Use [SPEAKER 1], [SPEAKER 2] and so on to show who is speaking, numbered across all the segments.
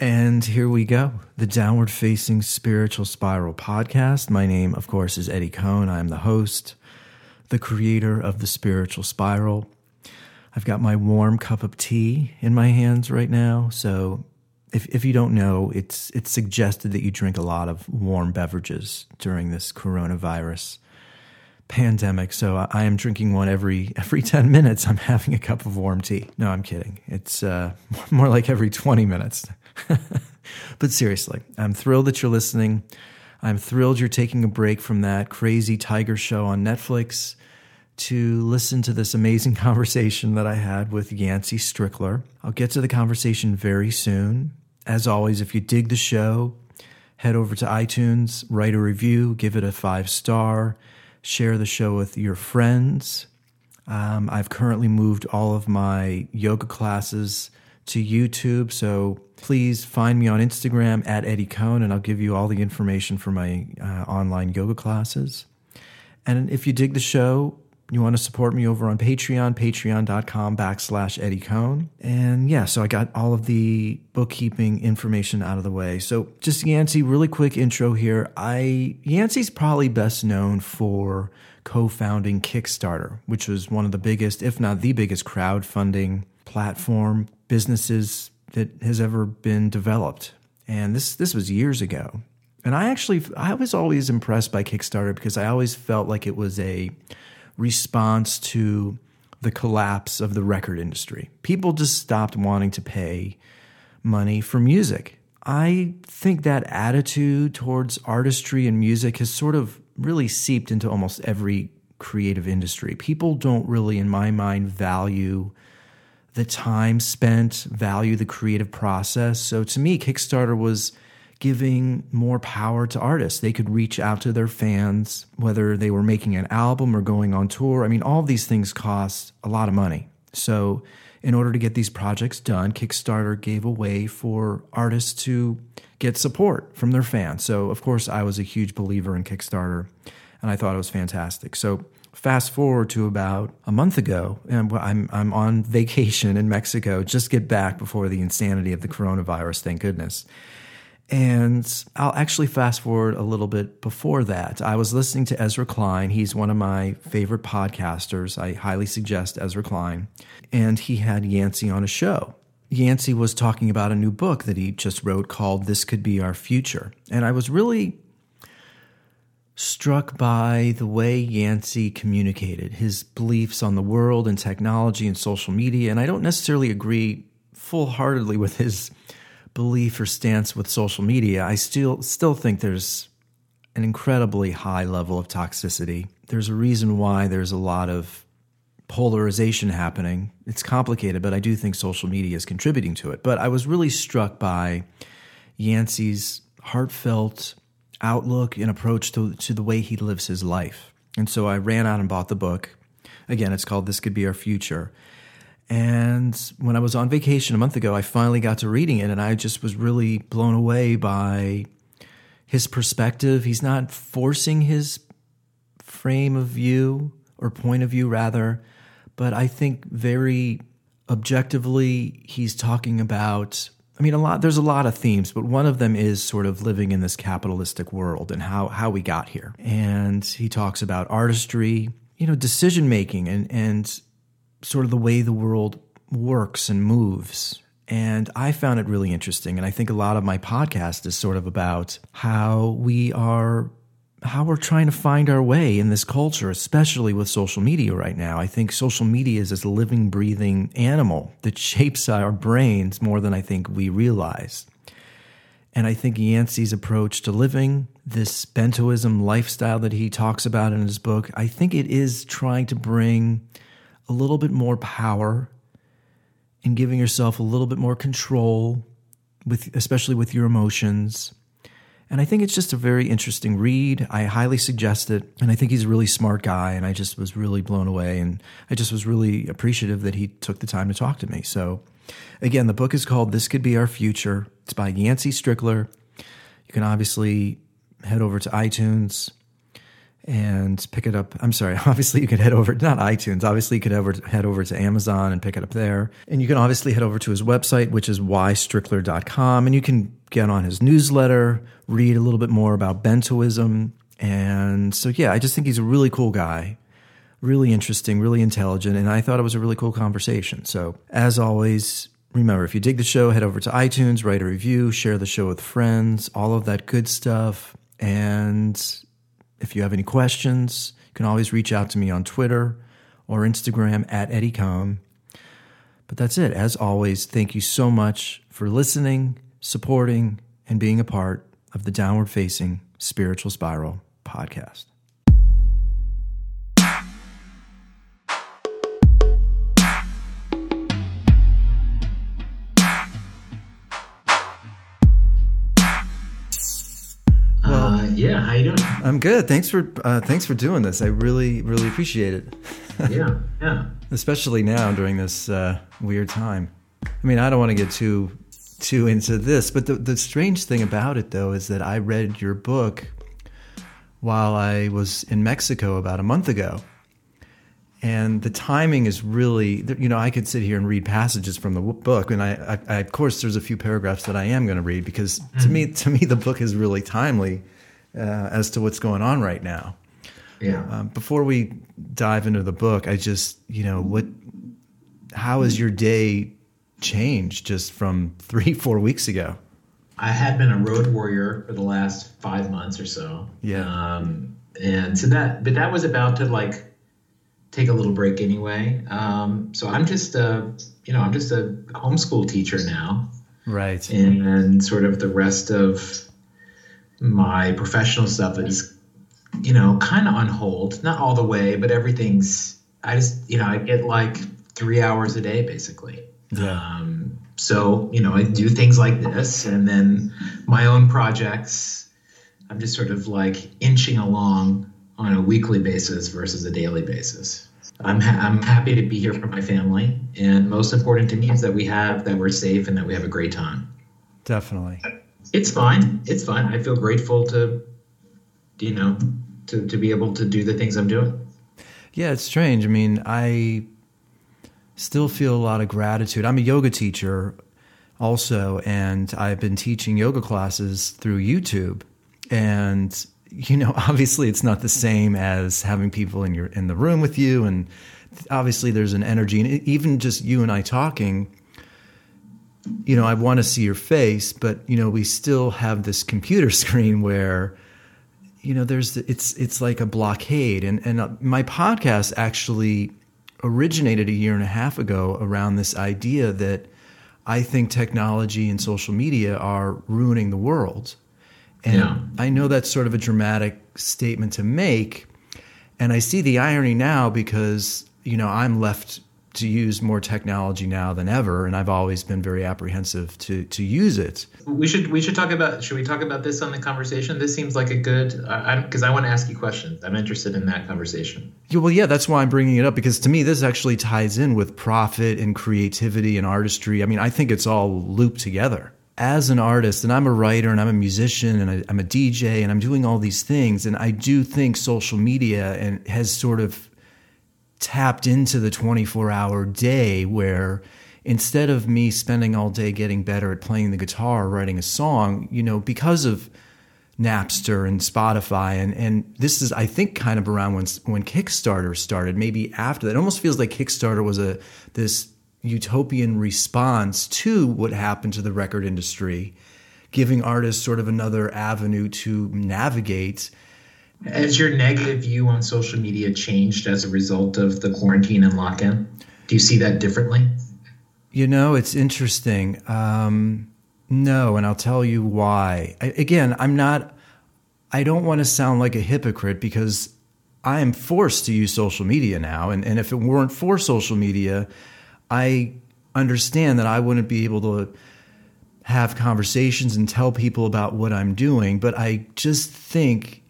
[SPEAKER 1] And here we go the Downward Facing Spiritual Spiral podcast. My name, of course, is Eddie Cohn. I'm the host, the creator of the Spiritual Spiral. I've got my warm cup of tea in my hands right now. So, if, if you don't know, it's, it's suggested that you drink a lot of warm beverages during this coronavirus pandemic. So I am drinking one every every 10 minutes. I'm having a cup of warm tea. No, I'm kidding. It's uh, more like every 20 minutes. but seriously, I'm thrilled that you're listening. I'm thrilled you're taking a break from that crazy tiger show on Netflix to listen to this amazing conversation that I had with Yancey Strickler. I'll get to the conversation very soon. As always, if you dig the show, head over to iTunes, write a review, give it a five star, share the show with your friends. Um, I've currently moved all of my yoga classes to YouTube. So please find me on Instagram at Eddie Cohn, and I'll give you all the information for my uh, online yoga classes. And if you dig the show, you want to support me over on Patreon, patreon.com backslash Eddie Cohn. And yeah, so I got all of the bookkeeping information out of the way. So just Yancey, really quick intro here. I Yancey's probably best known for co-founding Kickstarter, which was one of the biggest, if not the biggest crowdfunding platform businesses that has ever been developed. And this this was years ago. And I actually I was always impressed by Kickstarter because I always felt like it was a response to the collapse of the record industry. People just stopped wanting to pay money for music. I think that attitude towards artistry and music has sort of really seeped into almost every creative industry. People don't really, in my mind, value the time spent, value the creative process. So to me, Kickstarter was giving more power to artists. They could reach out to their fans, whether they were making an album or going on tour. I mean, all these things cost a lot of money. So, in order to get these projects done, Kickstarter gave a way for artists to get support from their fans. So, of course, I was a huge believer in Kickstarter and I thought it was fantastic. So, fast forward to about a month ago, and I'm I'm on vacation in Mexico. Just get back before the insanity of the coronavirus. Thank goodness. And I'll actually fast forward a little bit before that. I was listening to Ezra Klein. He's one of my favorite podcasters. I highly suggest Ezra Klein. And he had Yancey on a show. Yancey was talking about a new book that he just wrote called This Could Be Our Future. And I was really struck by the way Yancey communicated his beliefs on the world and technology and social media. And I don't necessarily agree full heartedly with his belief or stance with social media. I still still think there's an incredibly high level of toxicity. There's a reason why there's a lot of polarization happening. It's complicated, but I do think social media is contributing to it. But I was really struck by Yancey's heartfelt outlook and approach to, to the way he lives his life. And so I ran out and bought the book. Again, it's called This Could Be Our Future. And when I was on vacation a month ago, I finally got to reading it and I just was really blown away by his perspective. He's not forcing his frame of view or point of view, rather, but I think very objectively, he's talking about I mean, a lot. There's a lot of themes, but one of them is sort of living in this capitalistic world and how how we got here. And he talks about artistry, you know, decision making, and and sort of the way the world works and moves. And I found it really interesting. And I think a lot of my podcast is sort of about how we are how we're trying to find our way in this culture, especially with social media right now. I think social media is this living, breathing animal that shapes our brains more than I think we realize. And I think Yancey's approach to living, this bentoism lifestyle that he talks about in his book, I think it is trying to bring a little bit more power and giving yourself a little bit more control with especially with your emotions and I think it's just a very interesting read. I highly suggest it. And I think he's a really smart guy. And I just was really blown away. And I just was really appreciative that he took the time to talk to me. So, again, the book is called This Could Be Our Future. It's by Yancey Strickler. You can obviously head over to iTunes and pick it up. I'm sorry, obviously you could head over, not iTunes, obviously you could over, head over to Amazon and pick it up there. And you can obviously head over to his website, which is ystrickler.com, and you can get on his newsletter, read a little bit more about bentoism. And so, yeah, I just think he's a really cool guy, really interesting, really intelligent, and I thought it was a really cool conversation. So, as always, remember if you dig the show, head over to iTunes, write a review, share the show with friends, all of that good stuff. And if you have any questions, you can always reach out to me on Twitter or Instagram at Eddie Cohn. But that's it. As always, thank you so much for listening, supporting, and being a part of the Downward Facing Spiritual Spiral podcast. I'm good. Thanks for uh, thanks for doing this. I really really appreciate it.
[SPEAKER 2] yeah, yeah.
[SPEAKER 1] Especially now during this uh, weird time. I mean, I don't want to get too too into this, but the the strange thing about it though is that I read your book while I was in Mexico about a month ago. And the timing is really, you know, I could sit here and read passages from the book, and I, I, I of course, there's a few paragraphs that I am going to read because mm-hmm. to me, to me, the book is really timely uh, as to what's going on right now.
[SPEAKER 2] Yeah.
[SPEAKER 1] Um, before we dive into the book, I just, you know, what, how has your day changed just from three, four weeks ago?
[SPEAKER 2] I had been a road warrior for the last five months or so.
[SPEAKER 1] Yeah.
[SPEAKER 2] Um, and so that, but that was about to like take a little break anyway. Um, so I'm just a, you know, I'm just a homeschool teacher now.
[SPEAKER 1] Right.
[SPEAKER 2] And sort of the rest of my professional stuff is, you know, kind of on hold. Not all the way, but everything's. I just, you know, I get like three hours a day basically.
[SPEAKER 1] Yeah.
[SPEAKER 2] Um, so you know, I do things like this, and then my own projects. I'm just sort of like inching along on a weekly basis versus a daily basis. I'm ha- I'm happy to be here for my family, and most important to me is that we have that we're safe and that we have a great time.
[SPEAKER 1] Definitely.
[SPEAKER 2] It's fine. It's fine. I feel grateful to, you know, to, to be able to do the things I'm doing.
[SPEAKER 1] Yeah, it's strange. I mean, I still feel a lot of gratitude. I'm a yoga teacher also, and I've been teaching yoga classes through YouTube. And, you know, obviously it's not the same as having people in your in the room with you and obviously there's an energy and even just you and I talking you know, I want to see your face, but you know, we still have this computer screen where, you know, there's it's it's like a blockade. And and uh, my podcast actually originated a year and a half ago around this idea that I think technology and social media are ruining the world. And yeah. I know that's sort of a dramatic statement to make. And I see the irony now because, you know, I'm left to use more technology now than ever, and I've always been very apprehensive to to use it.
[SPEAKER 2] We should we should talk about should we talk about this on the conversation? This seems like a good because I, I want to ask you questions. I'm interested in that conversation.
[SPEAKER 1] Yeah, well, yeah, that's why I'm bringing it up because to me this actually ties in with profit and creativity and artistry. I mean, I think it's all looped together. As an artist, and I'm a writer, and I'm a musician, and I, I'm a DJ, and I'm doing all these things, and I do think social media and has sort of tapped into the 24 hour day where instead of me spending all day getting better at playing the guitar, or writing a song, you know, because of Napster and Spotify, and and this is I think kind of around when when Kickstarter started, maybe after that. It almost feels like Kickstarter was a this utopian response to what happened to the record industry, giving artists sort of another avenue to navigate
[SPEAKER 2] has your negative view on social media changed as a result of the quarantine and lockdown? Do you see that differently?
[SPEAKER 1] You know, it's interesting. Um, no, and I'll tell you why. I, again, I'm not, I don't want to sound like a hypocrite because I am forced to use social media now. And, and if it weren't for social media, I understand that I wouldn't be able to have conversations and tell people about what I'm doing. But I just think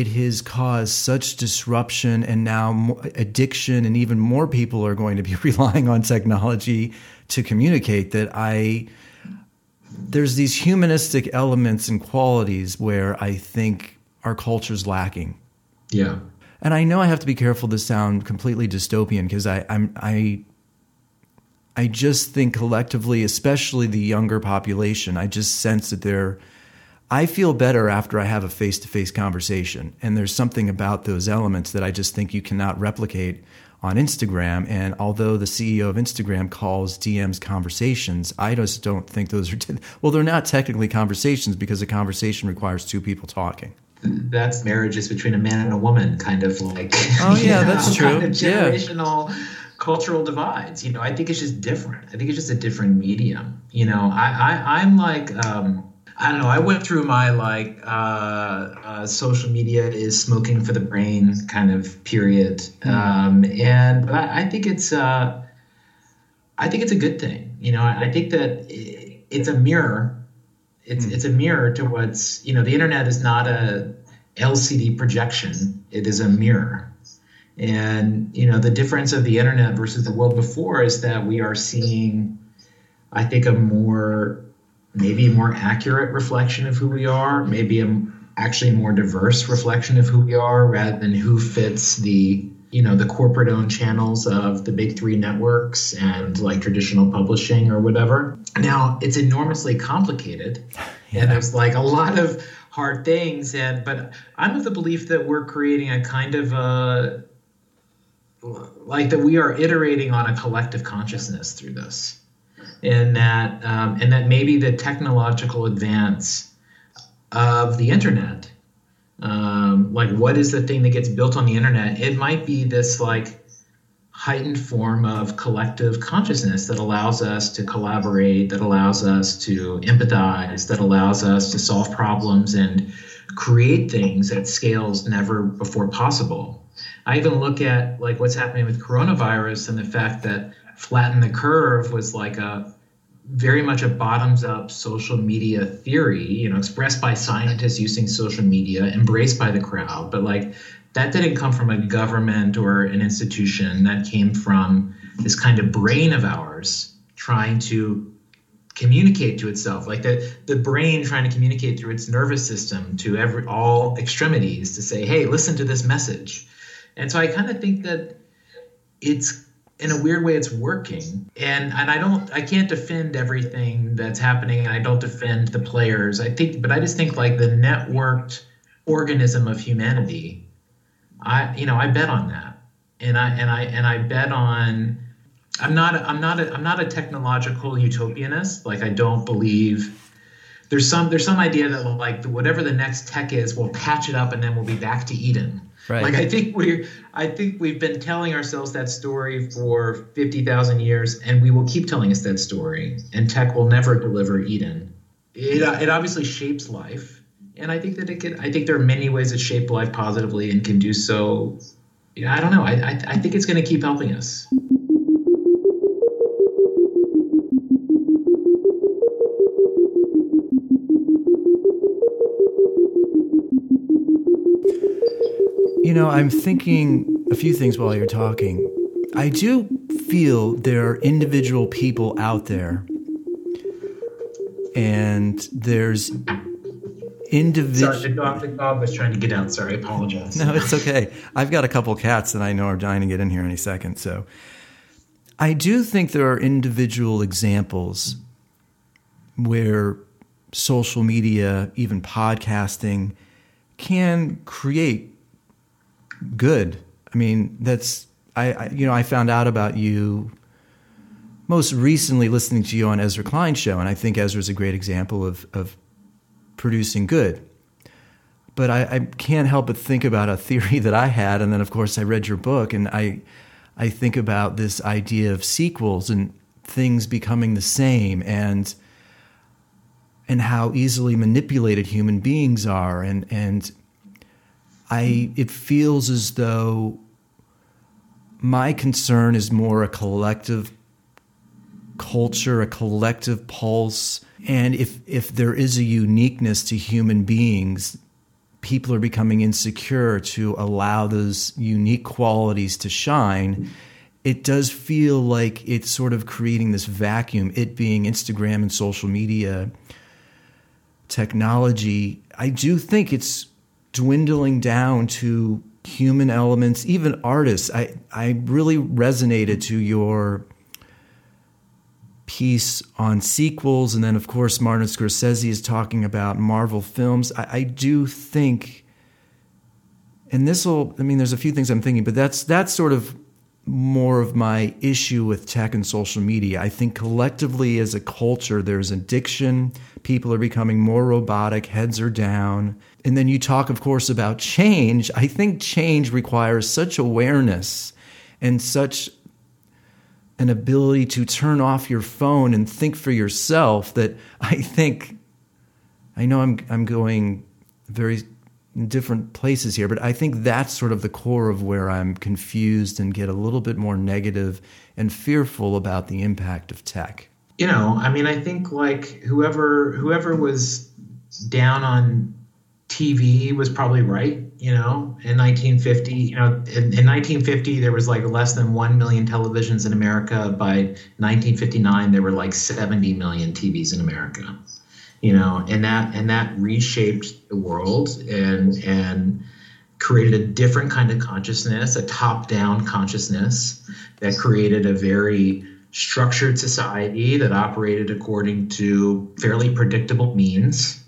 [SPEAKER 1] it has caused such disruption and now addiction and even more people are going to be relying on technology to communicate that i there's these humanistic elements and qualities where i think our culture's lacking
[SPEAKER 2] Yeah.
[SPEAKER 1] And I know I have to be careful to sound completely dystopian because I, I'm I I just think collectively, especially the younger population, I just sense that they're I feel better after I have a face to face conversation. And there's something about those elements that I just think you cannot replicate on Instagram. And although the CEO of Instagram calls DMs conversations, I just don't think those are, te- well, they're not technically conversations because a conversation requires two people talking.
[SPEAKER 2] That's marriages between a man and a woman, kind of like.
[SPEAKER 1] Oh, yeah, know, that's true. Kind
[SPEAKER 2] of generational. Yeah cultural divides. You know, I think it's just different. I think it's just a different medium. You know, I, I I'm like um, I don't know. I went through my like uh, uh, social media is smoking for the brain kind of period, mm. um, and I, I, think it's uh, I think it's a good thing. You know, I, I think that it's a mirror. It's mm. it's a mirror to what's you know. The internet is not a LCD projection. It is a mirror. And you know the difference of the internet versus the world before is that we are seeing, I think, a more maybe a more accurate reflection of who we are, maybe a actually a more diverse reflection of who we are rather than who fits the you know the corporate owned channels of the big three networks and like traditional publishing or whatever now it's enormously complicated yeah. and there's like a lot of hard things and but i'm of the belief that we're creating a kind of a like that we are iterating on a collective consciousness through this in that um, and that maybe the technological advance of the internet um, like what is the thing that gets built on the internet? It might be this like heightened form of collective consciousness that allows us to collaborate that allows us to empathize that allows us to solve problems and create things at scales never before possible. I even look at like what's happening with coronavirus and the fact that flatten the curve was like a very much a bottoms up social media theory, you know, expressed by scientists using social media, embraced by the crowd, but like that didn't come from a government or an institution. That came from this kind of brain of ours trying to communicate to itself like the the brain trying to communicate through its nervous system to every all extremities to say hey listen to this message and so i kind of think that it's in a weird way it's working. And and i don't i can't defend everything that's happening and i don't defend the players. I think but i just think like the networked organism of humanity i you know i bet on that. And i and i and i bet on i'm not i'm not a, i'm not a technological utopianist. Like i don't believe there's some there's some idea that like whatever the next tech is we'll patch it up and then we'll be back to eden Right. Like I think we're I think we've been telling ourselves that story for 50,000 years and we will keep telling us that story and tech will never deliver Eden. It, it obviously shapes life and I think that it can I think there are many ways that shape life positively and can do so Yeah, I don't know. I I, I think it's going to keep helping us.
[SPEAKER 1] You know, I'm thinking a few things while you're talking. I do feel there are individual people out there, and there's individual.
[SPEAKER 2] Sorry, the dog, the dog was trying to get out. Sorry, I apologize.
[SPEAKER 1] No, it's okay. I've got a couple cats that I know are dying to get in here any second. So I do think there are individual examples where social media, even podcasting, can create good. I mean, that's I, I, you know I found out about you most recently listening to you on Ezra Klein's show, and I think Ezra's a great example of of producing good. But I, I can't help but think about a theory that I had, and then of course I read your book, and I I think about this idea of sequels and things becoming the same, and and how easily manipulated human beings are, and and I it feels as though my concern is more a collective culture, a collective pulse, and if if there is a uniqueness to human beings, people are becoming insecure to allow those unique qualities to shine. It does feel like it's sort of creating this vacuum, it being Instagram and social media technology. I do think it's dwindling down to human elements, even artists. I, I really resonated to your piece on sequels. And then, of course, Martin Scorsese is talking about Marvel films. I, I do think, and this will, I mean, there's a few things I'm thinking, but that's, that's sort of more of my issue with tech and social media. I think collectively as a culture, there's addiction. People are becoming more robotic, heads are down. And then you talk, of course, about change. I think change requires such awareness and such an ability to turn off your phone and think for yourself that I think I know I'm I'm going very different places here, but I think that's sort of the core of where I'm confused and get a little bit more negative and fearful about the impact of tech.
[SPEAKER 2] You know, I mean, I think like whoever whoever was down on TV was probably right. You know, in 1950, you know, in, in 1950 there was like less than one million televisions in America. By 1959, there were like 70 million TVs in America. You know, and that and that reshaped the world and and created a different kind of consciousness, a top-down consciousness that created a very structured society that operated according to fairly predictable means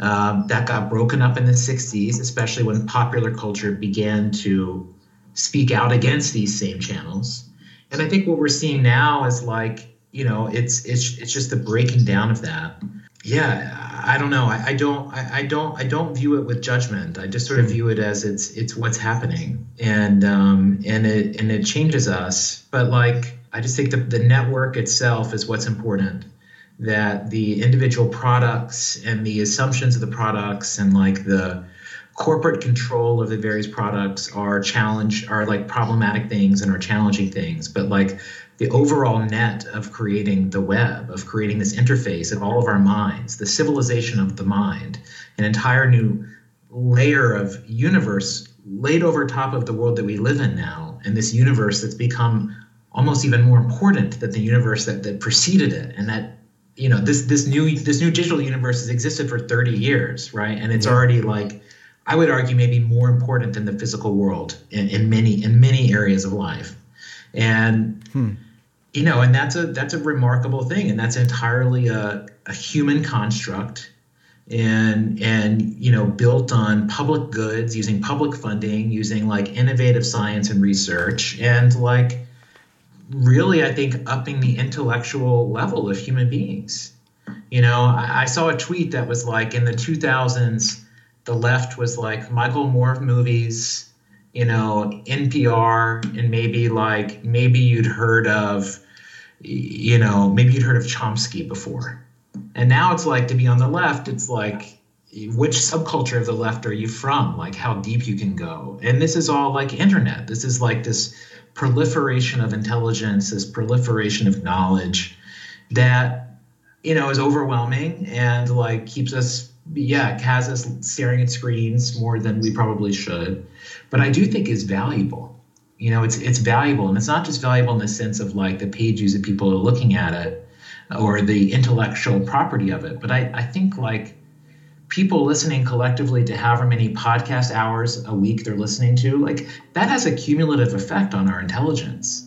[SPEAKER 2] um, that got broken up in the 60s, especially when popular culture began to speak out against these same channels. And I think what we're seeing now is like, you know, it's it's it's just the breaking down of that. Yeah, I don't know. I, I don't I, I, don't I don't view it with judgment. I just sort of view it as it's it's what's happening. And um and it and it changes us. But like I just think the, the network itself is what's important that the individual products and the assumptions of the products and like the corporate control of the various products are challenge are like problematic things and are challenging things but like the overall net of creating the web of creating this interface of all of our minds the civilization of the mind an entire new layer of universe laid over top of the world that we live in now and this universe that's become almost even more important than the universe that, that preceded it and that you know this this new this new digital universe has existed for 30 years right and it's yeah. already like i would argue maybe more important than the physical world in, in many in many areas of life and hmm. You know and that's a that's a remarkable thing and that's entirely a, a human construct and and you know built on public goods using public funding using like innovative science and research and like really, I think, upping the intellectual level of human beings. You know, I, I saw a tweet that was like in the 2000s, the left was like Michael Moore movies, you know, NPR, and maybe like maybe you'd heard of, you know, maybe you'd heard of Chomsky before. And now it's like to be on the left, it's like which subculture of the left are you from? Like how deep you can go. And this is all like internet. This is like this proliferation of intelligence, this proliferation of knowledge that you know is overwhelming and like keeps us yeah has us staring at screens more than we probably should but i do think is valuable you know it's it's valuable and it's not just valuable in the sense of like the page views that people are looking at it or the intellectual property of it but i i think like people listening collectively to however many podcast hours a week they're listening to, like that has a cumulative effect on our intelligence.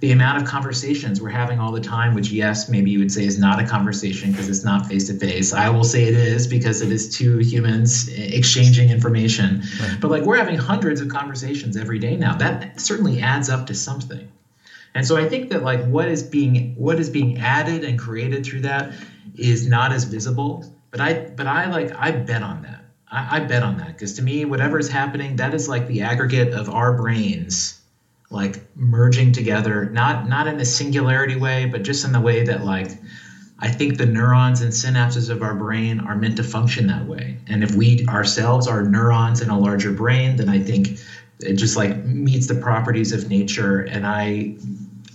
[SPEAKER 2] The amount of conversations we're having all the time, which, yes, maybe you would say is not a conversation because it's not face to face. I will say it is because it is two humans exchanging information. Right. But like we're having hundreds of conversations every day now. That certainly adds up to something. And so I think that like what is being what is being added and created through that is not as visible but I but I like I bet on that. I, I bet on that because to me, whatever is happening, that is like the aggregate of our brains like merging together, not not in a singularity way, but just in the way that like I think the neurons and synapses of our brain are meant to function that way. And if we ourselves are neurons in a larger brain, then I think it just like meets the properties of nature. And I,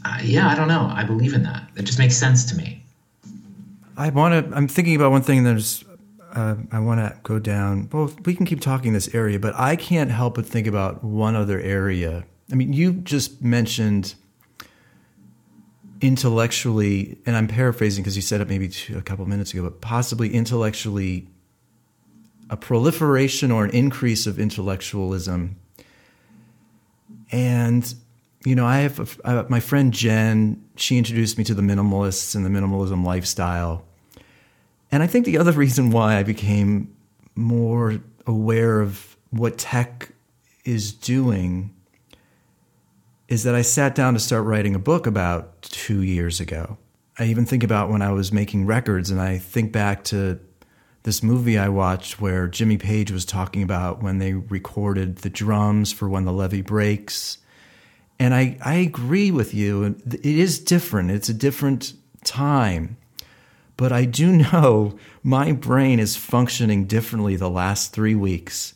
[SPEAKER 2] I yeah, I don't know. I believe in that. It just makes sense to me.
[SPEAKER 1] I want to. I'm thinking about one thing. There's. Uh, I want to go down. Well, we can keep talking this area, but I can't help but think about one other area. I mean, you just mentioned intellectually, and I'm paraphrasing because you said it maybe two, a couple minutes ago, but possibly intellectually, a proliferation or an increase of intellectualism And, you know, I have a, uh, my friend Jen, she introduced me to the minimalists and the minimalism lifestyle. And I think the other reason why I became more aware of what tech is doing is that I sat down to start writing a book about two years ago. I even think about when I was making records, and I think back to this movie I watched where Jimmy Page was talking about when they recorded the drums for When the Levee Breaks. And I, I agree with you. It is different, it's a different time. But I do know my brain is functioning differently the last three weeks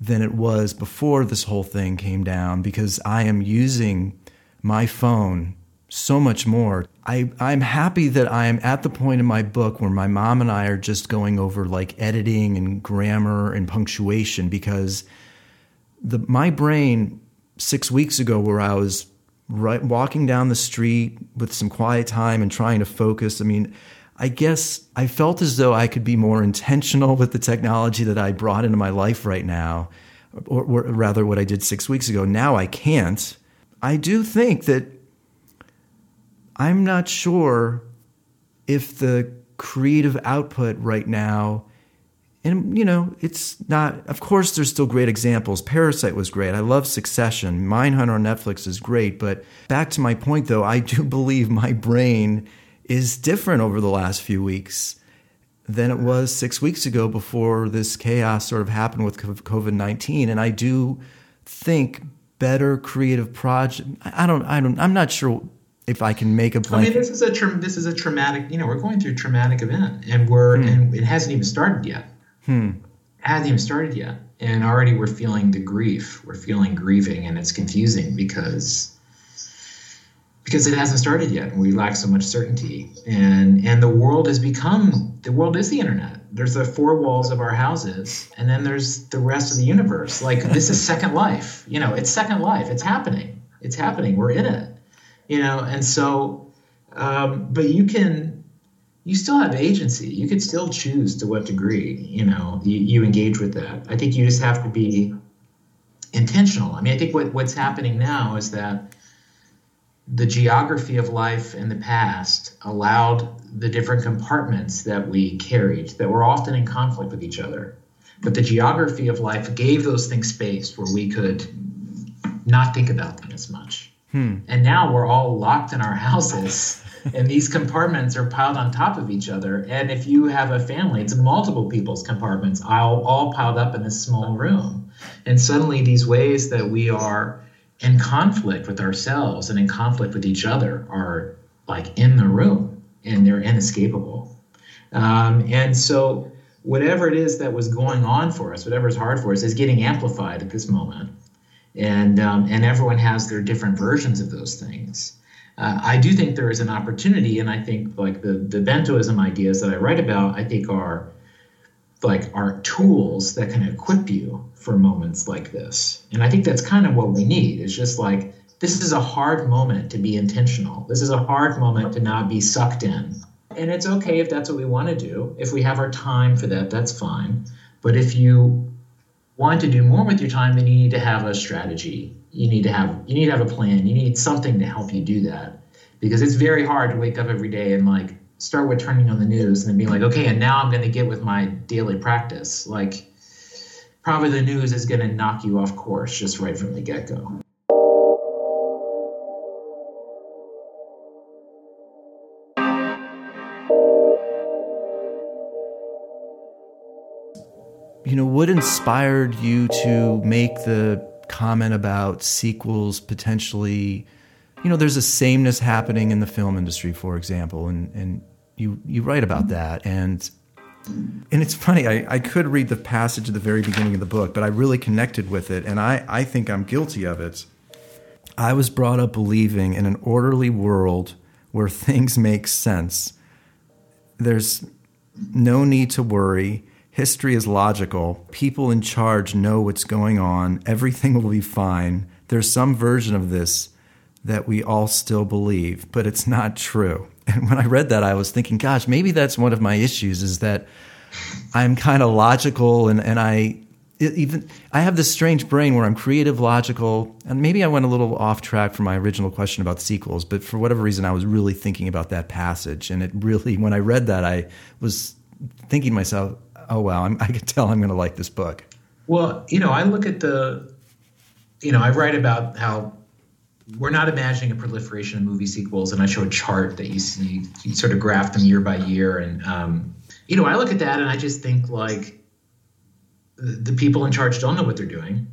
[SPEAKER 1] than it was before this whole thing came down because I am using my phone so much more. I, I'm happy that I'm at the point in my book where my mom and I are just going over like editing and grammar and punctuation because the my brain six weeks ago where I was right walking down the street with some quiet time and trying to focus. I mean, I guess I felt as though I could be more intentional with the technology that I brought into my life right now, or, or, rather, what I did six weeks ago. Now I can't. I do think that I'm not sure if the creative output right now, and you know, it's not, of course, there's still great examples. Parasite was great. I love Succession. Mindhunter on Netflix is great. But back to my point, though, I do believe my brain is different over the last few weeks than it was six weeks ago before this chaos sort of happened with COVID 19. And I do think better creative project. I don't, I don't, I'm not sure if I can make a blanket.
[SPEAKER 2] I mean, this is a tra- this is a traumatic. You know, we're going through a traumatic event, and we're hmm. and it hasn't even started yet. Hmm. It hasn't even started yet, and already we're feeling the grief. We're feeling grieving, and it's confusing because because it hasn't started yet and we lack so much certainty. And and the world has become the world is the internet. There's the four walls of our houses and then there's the rest of the universe. Like this is second life. You know it's second life. It's happening. It's happening. We're in it. You know and so um, but you can you still have agency. You could still choose to what degree you know you, you engage with that. I think you just have to be intentional. I mean i think what, what's happening now is that the geography of life in the past allowed the different compartments that we carried that were often in conflict with each other. But the geography of life gave those things space where we could not think about them as much. Hmm. And now we're all locked in our houses, and these compartments are piled on top of each other. And if you have a family, it's multiple people's compartments, all, all piled up in this small room. And suddenly, these ways that we are in conflict with ourselves and in conflict with each other are like in the room and they're inescapable. Um, and so, whatever it is that was going on for us, whatever is hard for us, is getting amplified at this moment. And, um, and everyone has their different versions of those things. Uh, I do think there is an opportunity, and I think like the, the bentoism ideas that I write about, I think are like are tools that can equip you for moments like this. And I think that's kind of what we need. It's just like this is a hard moment to be intentional. This is a hard moment to not be sucked in. And it's okay if that's what we want to do. If we have our time for that, that's fine. But if you want to do more with your time, then you need to have a strategy. You need to have you need to have a plan. You need something to help you do that. Because it's very hard to wake up every day and like start with turning on the news and then being like, okay, and now I'm going to get with my daily practice. Like, probably the news is going to knock you off course just right from the get go.
[SPEAKER 1] You know, what inspired you to make the comment about sequels potentially you know, there's a sameness happening in the film industry, for example, and and you you write about mm-hmm. that, and and it's funny. I, I could read the passage at the very beginning of the book, but I really connected with it, and I I think I'm guilty of it. I was brought up believing in an orderly world where things make sense. There's no need to worry. History is logical. People in charge know what's going on. Everything will be fine. There's some version of this that we all still believe, but it's not true. And when I read that, I was thinking, gosh, maybe that's one of my issues is that I'm kind of logical and, and I even I have this strange brain where I'm creative, logical, and maybe I went a little off track from my original question about sequels, but for whatever reason, I was really thinking about that passage, and it really, when I read that, I was thinking to myself, "Oh wow, I'm, I could tell I'm going to like this book."
[SPEAKER 2] Well, you know, I look at the, you know, I write about how we're not imagining a proliferation of movie sequels, and I show a chart that you see, you sort of graph them year by year, and um, you know, I look at that and I just think like the people in charge don't know what they're doing.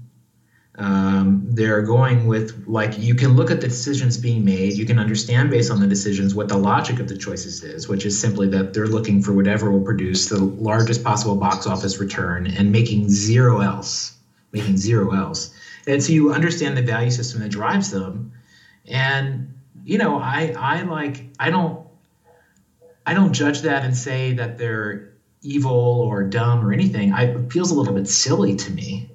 [SPEAKER 2] Um, they're going with like you can look at the decisions being made. You can understand based on the decisions what the logic of the choices is, which is simply that they're looking for whatever will produce the largest possible box office return and making zero else, making zero else. And so you understand the value system that drives them. And you know, I I like I don't I don't judge that and say that they're evil or dumb or anything. I, it feels a little bit silly to me.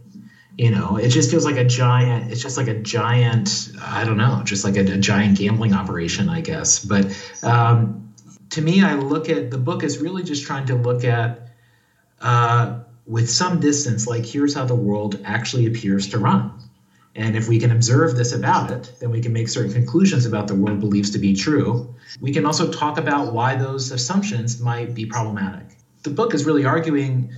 [SPEAKER 2] You know, it just feels like a giant. It's just like a giant. I don't know, just like a, a giant gambling operation, I guess. But um, to me, I look at the book is really just trying to look at uh, with some distance, like here's how the world actually appears to run. And if we can observe this about it, then we can make certain conclusions about the world believes to be true. We can also talk about why those assumptions might be problematic the book is really arguing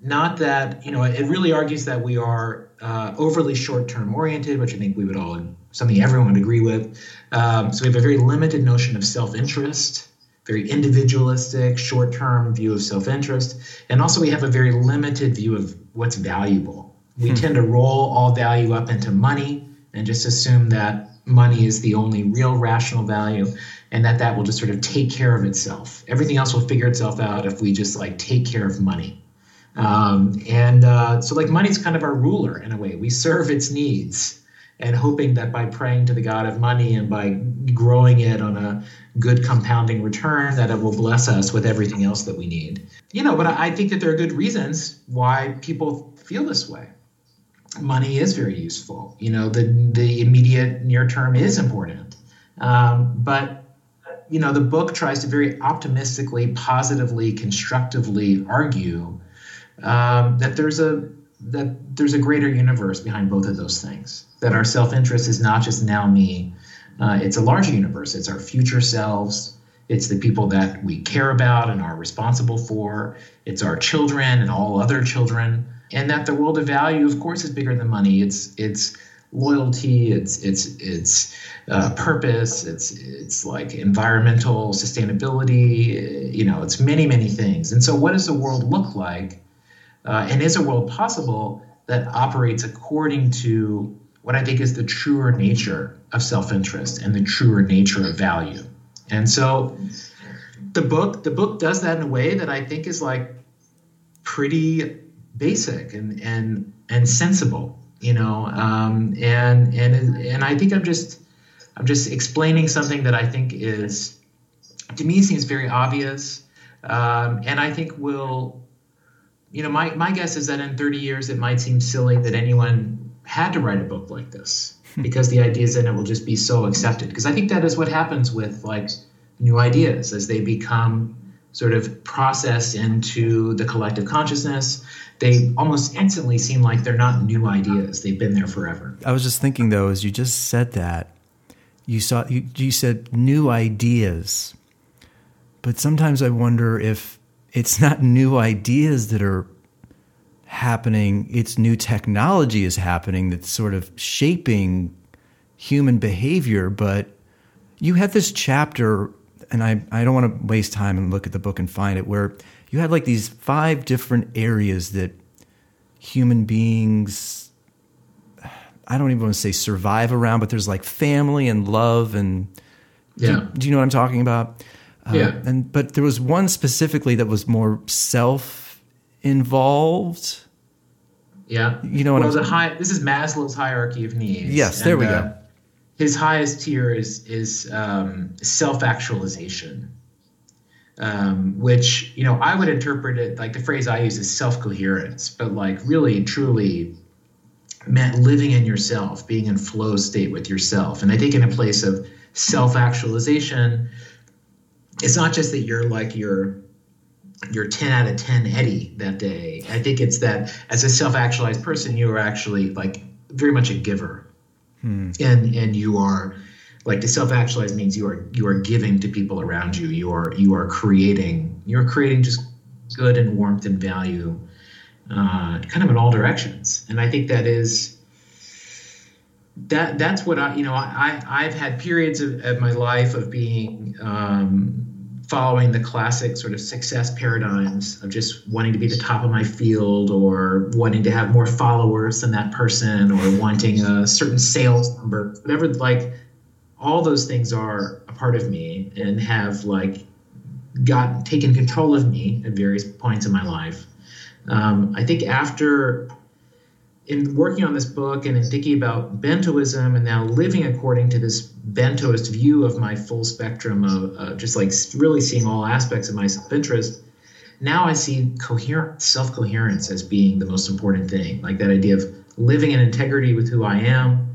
[SPEAKER 2] not that you know it really argues that we are uh, overly short-term oriented which i think we would all something everyone would agree with um, so we have a very limited notion of self-interest very individualistic short-term view of self-interest and also we have a very limited view of what's valuable we hmm. tend to roll all value up into money and just assume that money is the only real rational value and that that will just sort of take care of itself. Everything else will figure itself out if we just like take care of money. Um, and uh, so, like, money's kind of our ruler in a way. We serve its needs and hoping that by praying to the God of money and by growing it on a good compounding return, that it will bless us with everything else that we need. You know, but I think that there are good reasons why people feel this way. Money is very useful. You know, the the immediate near term is important, um, but you know, the book tries to very optimistically, positively, constructively argue um, that there's a that there's a greater universe behind both of those things. That our self-interest is not just now me; uh, it's a larger universe. It's our future selves. It's the people that we care about and are responsible for. It's our children and all other children. And that the world of value, of course, is bigger than money. It's it's loyalty, it's it's it's uh, purpose, it's it's like environmental sustainability. You know, it's many many things. And so, what does the world look like? Uh, and is a world possible that operates according to what I think is the truer nature of self-interest and the truer nature of value? And so, the book the book does that in a way that I think is like pretty basic and and and sensible you know um, and and and i think i'm just i'm just explaining something that i think is to me seems very obvious um, and i think will you know my, my guess is that in 30 years it might seem silly that anyone had to write a book like this hmm. because the ideas in it will just be so accepted because i think that is what happens with like new ideas as they become sort of processed into the collective consciousness they almost instantly seem like they're not new ideas. They've been there forever.
[SPEAKER 1] I was just thinking though, as you just said that, you saw you, you said new ideas, but sometimes I wonder if it's not new ideas that are happening; it's new technology is happening that's sort of shaping human behavior. But you had this chapter, and I I don't want to waste time and look at the book and find it where you had like these five different areas that human beings I don't even want to say survive around, but there's like family and love and
[SPEAKER 2] yeah.
[SPEAKER 1] Do, do you know what I'm talking about?
[SPEAKER 2] Uh, yeah.
[SPEAKER 1] And but there was one specifically that was more self involved.
[SPEAKER 2] Yeah.
[SPEAKER 1] You know what
[SPEAKER 2] well,
[SPEAKER 1] I'm
[SPEAKER 2] the high this is Maslow's hierarchy of needs.
[SPEAKER 1] Yes, there and, we uh, go.
[SPEAKER 2] His highest tier is is um, self actualization um, which you know I would interpret it like the phrase I use is self coherence, but like really truly meant living in yourself, being in flow state with yourself. And I think in a place of self actualization, it's not just that you're like your you're 10 out of 10 Eddie that day. I think it's that as a self-actualized person, you are actually like very much a giver. Hmm. And and you are like to self-actualize means you are you are giving to people around you. You are you are creating you're creating just good and warmth and value uh, kind of in all directions. And I think that is that that's what I you know I I've had periods of, of my life of being um, following the classic sort of success paradigms of just wanting to be the top of my field or wanting to have more followers than that person or wanting a certain sales number whatever like all those things are a part of me and have like got taken control of me at various points in my life. Um, i think after in working on this book and in thinking about bentoism and now living according to this bentoist view of my full spectrum of uh, just like really seeing all aspects of my self-interest now i see coherent self-coherence as being the most important thing. Like that idea of living in integrity with who i am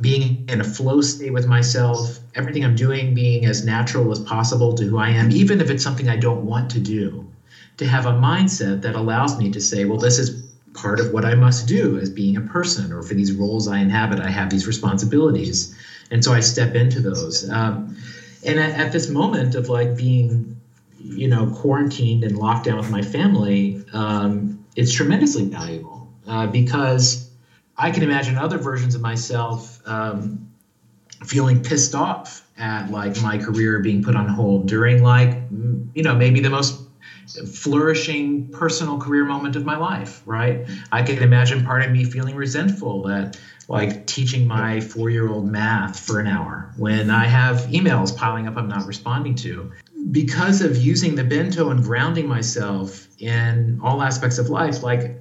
[SPEAKER 2] being in a flow state with myself everything i'm doing being as natural as possible to who i am even if it's something i don't want to do to have a mindset that allows me to say well this is part of what I must do as being a person, or for these roles I inhabit, I have these responsibilities, and so I step into those. Um, and at, at, this moment of like being, you know, quarantined and locked down with my family, um, it's tremendously valuable uh, because I can imagine other versions of myself um, feeling pissed off at like my career being put on hold during like, you know, maybe the most flourishing personal career moment of my life, right? I can imagine part of me feeling resentful that like teaching my four year old math for an hour when I have emails piling up I'm not responding to. Because of using the bento and grounding myself in all aspects of life, like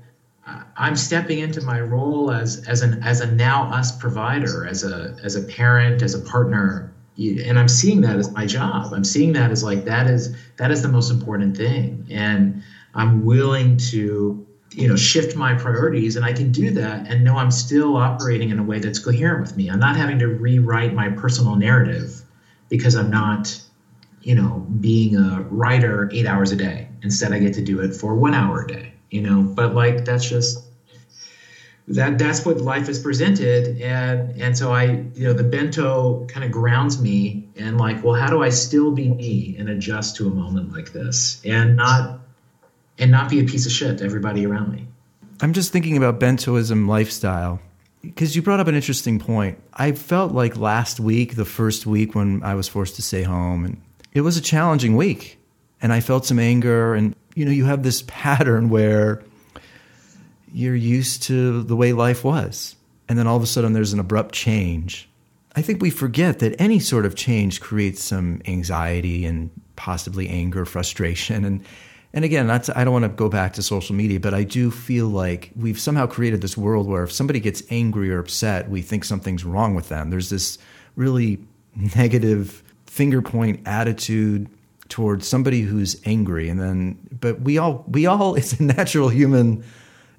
[SPEAKER 2] I'm stepping into my role as as an as a now us provider, as a as a parent, as a partner, and i'm seeing that as my job. I'm seeing that as like that is that is the most important thing. And i'm willing to you know shift my priorities and i can do that and know i'm still operating in a way that's coherent with me. I'm not having to rewrite my personal narrative because i'm not you know being a writer eight hours a day. Instead i get to do it for one hour a day you know? But like that's just that that's what life is presented. And and so i you know the bento kind of grounds me and like well how do i still be me and adjust to a moment like this and not and not be a piece of shit to everybody around me?
[SPEAKER 1] I'm just thinking about bentoism lifestyle because you brought up an interesting point. I felt like last week the first week when i was forced to stay home and it was a challenging week. And i felt some anger and you know you have this pattern where you're used to the way life was. And then all of a sudden there's an abrupt change. I think we forget that any sort of change creates some anxiety and possibly anger, frustration. And, and again, that's, I don't want to go back to social media, but I do feel like we've somehow created this world where if somebody gets angry or upset, we think something's wrong with them. There's this really negative finger point attitude towards somebody who's angry. And then, but we all, we all, it's a natural human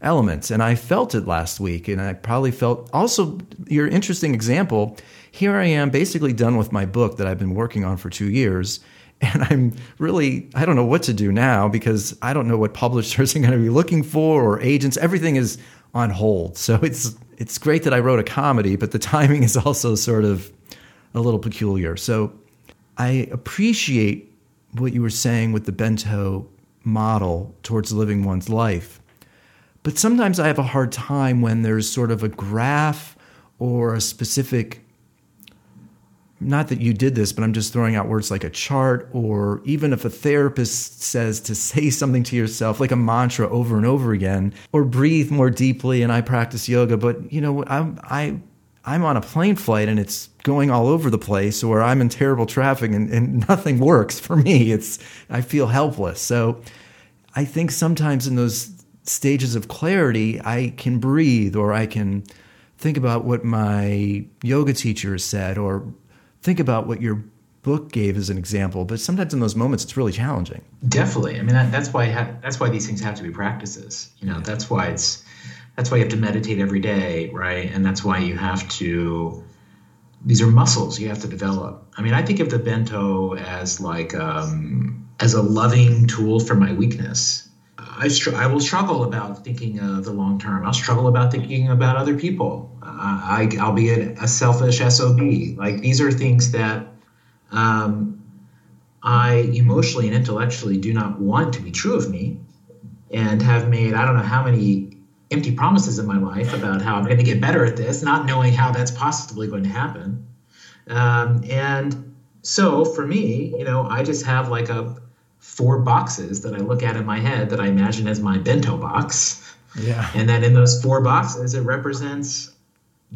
[SPEAKER 1] elements. And I felt it last week. And I probably felt also your interesting example. Here I am basically done with my book that I've been working on for two years. And I'm really, I don't know what to do now because I don't know what publishers are going to be looking for or agents. Everything is on hold. So it's, it's great that I wrote a comedy, but the timing is also sort of a little peculiar. So I appreciate what you were saying with the bento model towards living one's life but sometimes I have a hard time when there's sort of a graph or a specific not that you did this, but I'm just throwing out words like a chart, or even if a therapist says to say something to yourself, like a mantra over and over again, or breathe more deeply. And I practice yoga, but you know, I'm, I, I'm on a plane flight and it's going all over the place, or I'm in terrible traffic and, and nothing works for me. It's, I feel helpless. So I think sometimes in those stages of clarity, I can breathe or I can think about what my yoga teacher said or think about what your book gave as an example. But sometimes in those moments, it's really challenging.
[SPEAKER 2] Definitely. I mean, that, that's why ha- that's why these things have to be practices. You know, that's why it's that's why you have to meditate every day, right? And that's why you have to these are muscles you have to develop. I mean, I think of the bento as like um, as a loving tool for my weakness. I, str- I will struggle about thinking of the long term. I'll struggle about thinking about other people. Uh, I, I'll be a, a, selfish SOB. Like these are things that um, I emotionally and intellectually do not want to be true of me and have made I don't know how many empty promises in my life about how I'm going to get better at this, not knowing how that's possibly going to happen. Um, and so for me, you know, I just have like a four boxes that I look at in my head that I imagine as my bento box.
[SPEAKER 1] Yeah.
[SPEAKER 2] And then in those four boxes, it represents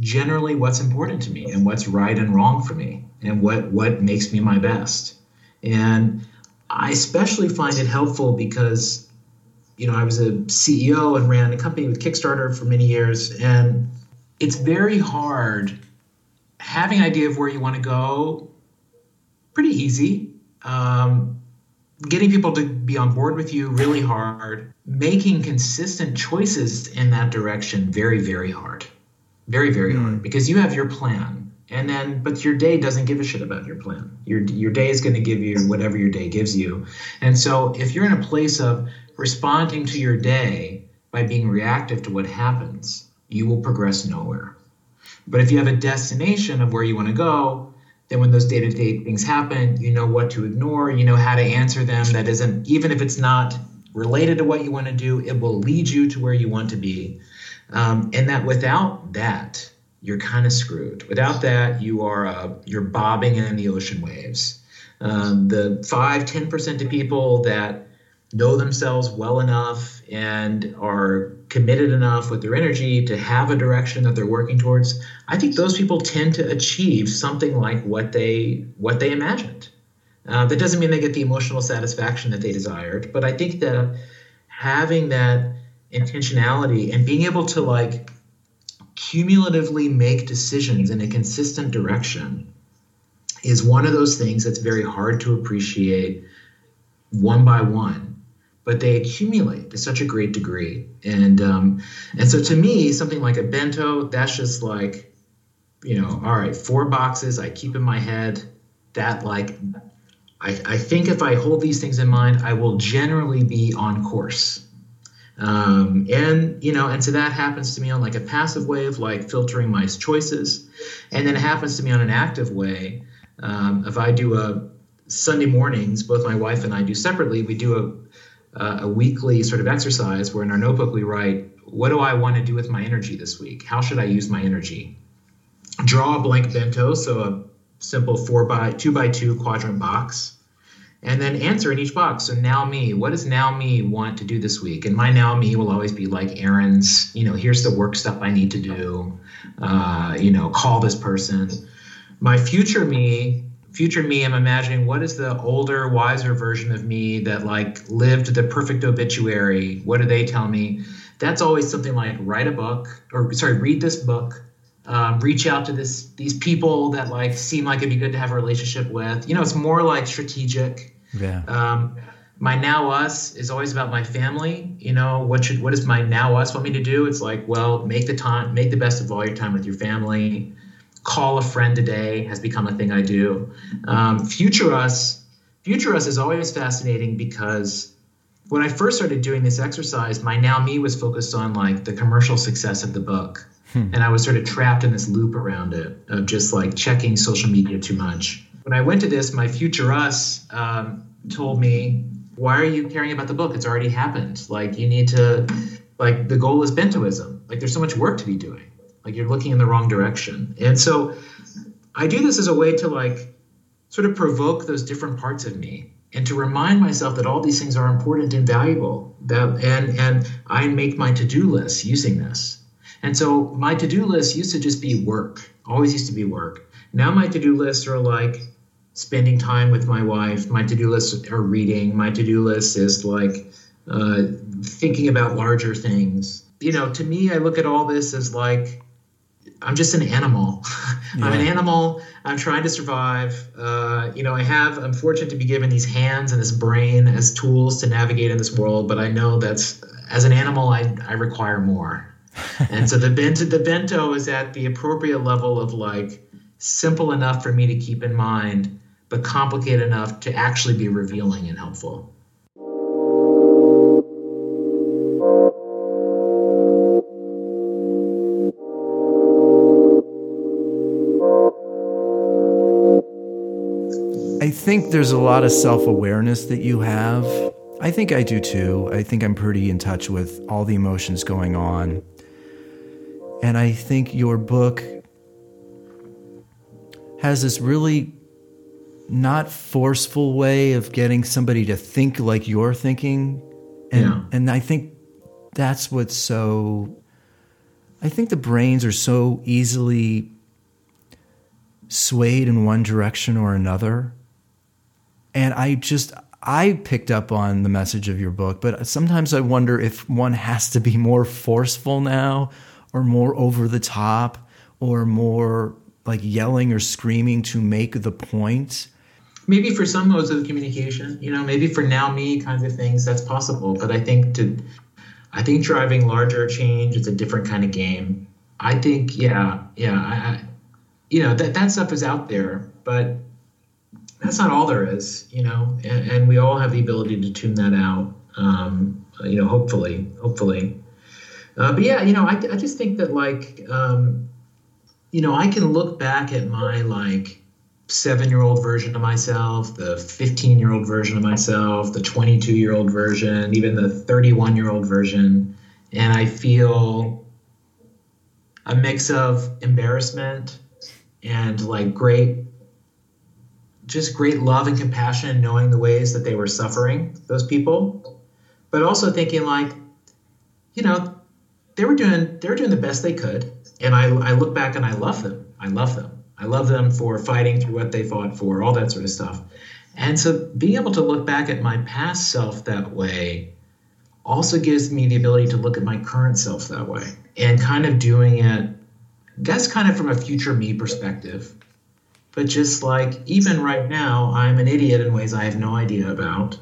[SPEAKER 2] generally what's important to me and what's right and wrong for me and what what makes me my best. And I especially find it helpful because you know, I was a CEO and ran a company with Kickstarter for many years, and it's very hard having an idea of where you want to go. Pretty easy. Um, getting people to be on board with you really hard. Making consistent choices in that direction very very hard, very very mm. hard because you have your plan and then but your day doesn't give a shit about your plan your your day is going to give you whatever your day gives you and so if you're in a place of responding to your day by being reactive to what happens you will progress nowhere but if you have a destination of where you want to go then when those day-to-day things happen you know what to ignore you know how to answer them that isn't even if it's not related to what you want to do it will lead you to where you want to be um, and that without that you're kind of screwed. Without that, you are uh, you're bobbing in the ocean waves. Um, the five, ten percent of people that know themselves well enough and are committed enough with their energy to have a direction that they're working towards, I think those people tend to achieve something like what they what they imagined. Uh, that doesn't mean they get the emotional satisfaction that they desired, but I think that having that intentionality and being able to like cumulatively make decisions in a consistent direction is one of those things that's very hard to appreciate one by one but they accumulate to such a great degree and um, and so to me something like a bento that's just like you know all right four boxes i keep in my head that like I, I think if i hold these things in mind i will generally be on course um, and you know, and so that happens to me on like a passive way of like filtering my choices, and then it happens to me on an active way. Um, if I do a Sunday mornings, both my wife and I do separately. We do a, a weekly sort of exercise where in our notebook we write, "What do I want to do with my energy this week? How should I use my energy?" Draw a blank bento, so a simple four by two by two quadrant box and then answer in each box. So now me, what does now me want to do this week? And my now me will always be like errands. You know, here's the work stuff I need to do. Uh, you know, call this person. My future me, future me, I'm imagining what is the older, wiser version of me that like lived the perfect obituary. What do they tell me? That's always something like write a book or sorry, read this book. Um, reach out to this these people that like seem like it'd be good to have a relationship with. You know, it's more like strategic
[SPEAKER 1] yeah.
[SPEAKER 2] Um, my now us is always about my family. You know, what should what does my now us want me to do? It's like, well, make the time, make the best of all your time with your family. Call a friend today has become a thing I do. Um, future us, future us is always fascinating because when I first started doing this exercise, my now me was focused on like the commercial success of the book. Hmm. And I was sort of trapped in this loop around it of just like checking social media too much when I went to this, my future us um, told me, "Why are you caring about the book? It's already happened. Like you need to, like the goal is bentoism. Like there's so much work to be doing. Like you're looking in the wrong direction." And so, I do this as a way to like sort of provoke those different parts of me and to remind myself that all these things are important and valuable. That and and I make my to-do list using this. And so my to-do list used to just be work. Always used to be work. Now my to-do lists are like spending time with my wife. My to do list are reading. My to do list is like uh, thinking about larger things. You know, to me, I look at all this as like I'm just an animal. Yeah. I'm an animal. I'm trying to survive. Uh, you know, I have. I'm fortunate to be given these hands and this brain as tools to navigate in this world. But I know that's as an animal, I I require more. and so the bento the bento is at the appropriate level of like simple enough for me to keep in mind, but complicated enough to actually be revealing and helpful.
[SPEAKER 1] Think there's a lot of self awareness that you have. I think I do too. I think I'm pretty in touch with all the emotions going on. And I think your book has this really not forceful way of getting somebody to think like you're thinking. And,
[SPEAKER 2] Yeah.
[SPEAKER 1] and I think that's what's so. I think the brains are so easily swayed in one direction or another. And I just, I picked up on the message of your book, but sometimes I wonder if one has to be more forceful now or more over the top or more like yelling or screaming to make the point.
[SPEAKER 2] maybe for some modes of communication, you know, maybe for now me kinds of things, that's possible. But I think to, I think driving larger change is a different kind of game. I think, yeah, yeah, I, I you know, that that stuff is out there, but that's not all there is, you know, and, and we all have the ability to tune that out, um, you know, hopefully, hopefully. Uh, but yeah, you know, I, I just think that like, um, you know, I can look back at my like seven year old version of myself, the 15 year old version of myself, the 22 year old version, even the 31 year old version, and I feel a mix of embarrassment and like great, just great love and compassion, knowing the ways that they were suffering, those people, but also thinking like, you know, they were doing they were doing the best they could, and I I look back and I love them. I love them. I love them for fighting through what they fought for, all that sort of stuff. And so being able to look back at my past self that way also gives me the ability to look at my current self that way and kind of doing it, guess, kind of from a future me perspective. But just like even right now, I'm an idiot in ways I have no idea about.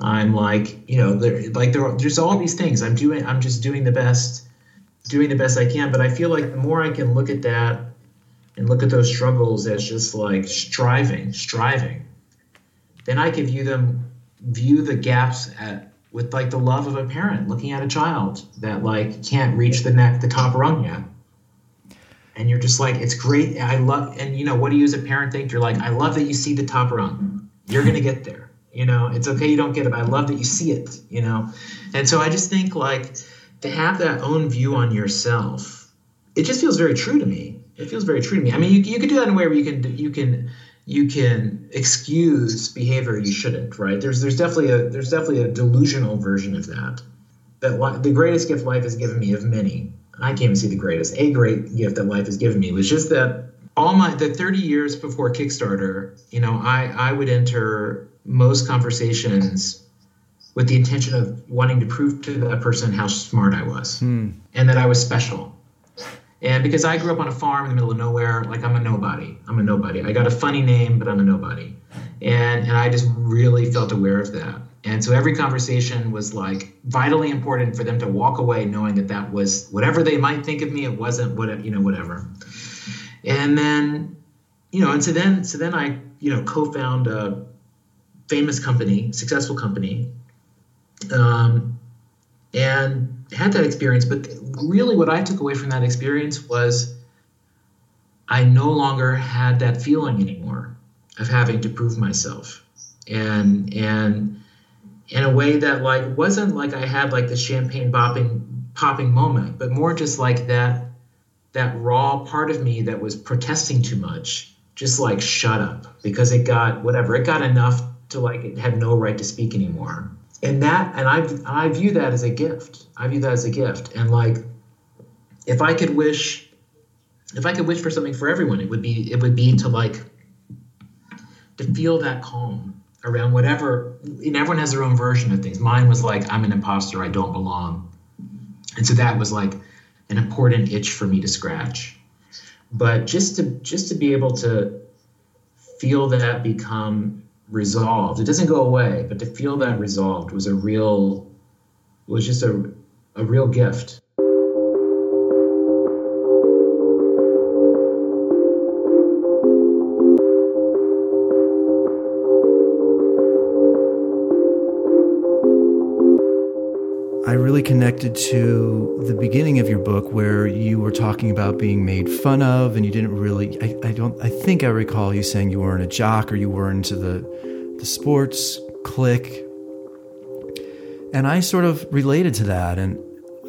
[SPEAKER 2] I'm like, you know, there, like there, there's all these things I'm doing. I'm just doing the best, doing the best I can. But I feel like the more I can look at that and look at those struggles as just like striving, striving, then I can view them, view the gaps at with like the love of a parent looking at a child that like can't reach the neck, the top rung yet. And you're just like, it's great. I love, and you know, what do you as a parent think? You're like, I love that you see the top rung. You're gonna get there. You know, it's okay you don't get it, but I love that you see it. You know, and so I just think like to have that own view on yourself, it just feels very true to me. It feels very true to me. I mean, you you could do that in a way where you can you can you can excuse behavior you shouldn't. Right? There's there's definitely a there's definitely a delusional version of that. That li- the greatest gift life has given me of many. I can't even see the greatest. A great gift that life has given me was just that all my the 30 years before Kickstarter, you know, I I would enter most conversations with the intention of wanting to prove to that person how smart I was hmm. and that I was special. And because I grew up on a farm in the middle of nowhere, like I'm a nobody. I'm a nobody. I got a funny name, but I'm a nobody. And and I just really felt aware of that. And so every conversation was like vitally important for them to walk away knowing that that was whatever they might think of me, it wasn't what you know whatever. And then, you know, and so then so then I you know co-found a famous company, successful company, um, and had that experience. But really, what I took away from that experience was I no longer had that feeling anymore of having to prove myself, and and in a way that like wasn't like I had like the champagne popping popping moment, but more just like that that raw part of me that was protesting too much, just like shut up because it got whatever it got enough to like it had no right to speak anymore and that and I I view that as a gift. I view that as a gift. And like if I could wish if I could wish for something for everyone, it would be it would be to like to feel that calm around whatever and everyone has their own version of things. Mine was like I'm an imposter, I don't belong. And so that was like an important itch for me to scratch. But just to just to be able to feel that become resolved. It doesn't go away, but to feel that resolved was a real was just a a real gift.
[SPEAKER 1] I really connected to the beginning of your book where you were talking about being made fun of and you didn't really I, I don't I think I recall you saying you weren't a jock or you were into the the sports clique. And I sort of related to that and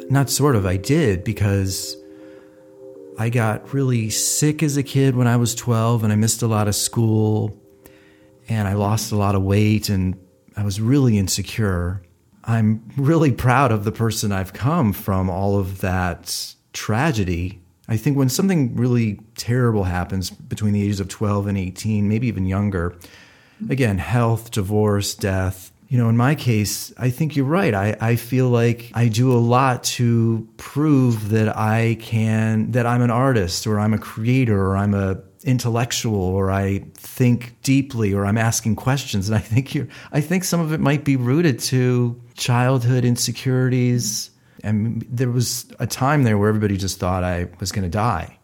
[SPEAKER 1] not sort of I did because I got really sick as a kid when I was 12 and I missed a lot of school and I lost a lot of weight and I was really insecure. I'm really proud of the person I've come from all of that tragedy. I think when something really terrible happens between the ages of 12 and 18, maybe even younger, again, health, divorce, death, you know, in my case, I think you're right. I, I feel like I do a lot to prove that I can, that I'm an artist or I'm a creator or I'm a intellectual or I think deeply or I'm asking questions. And I think you're, I think some of it might be rooted to childhood insecurities. And there was a time there where everybody just thought I was going to die.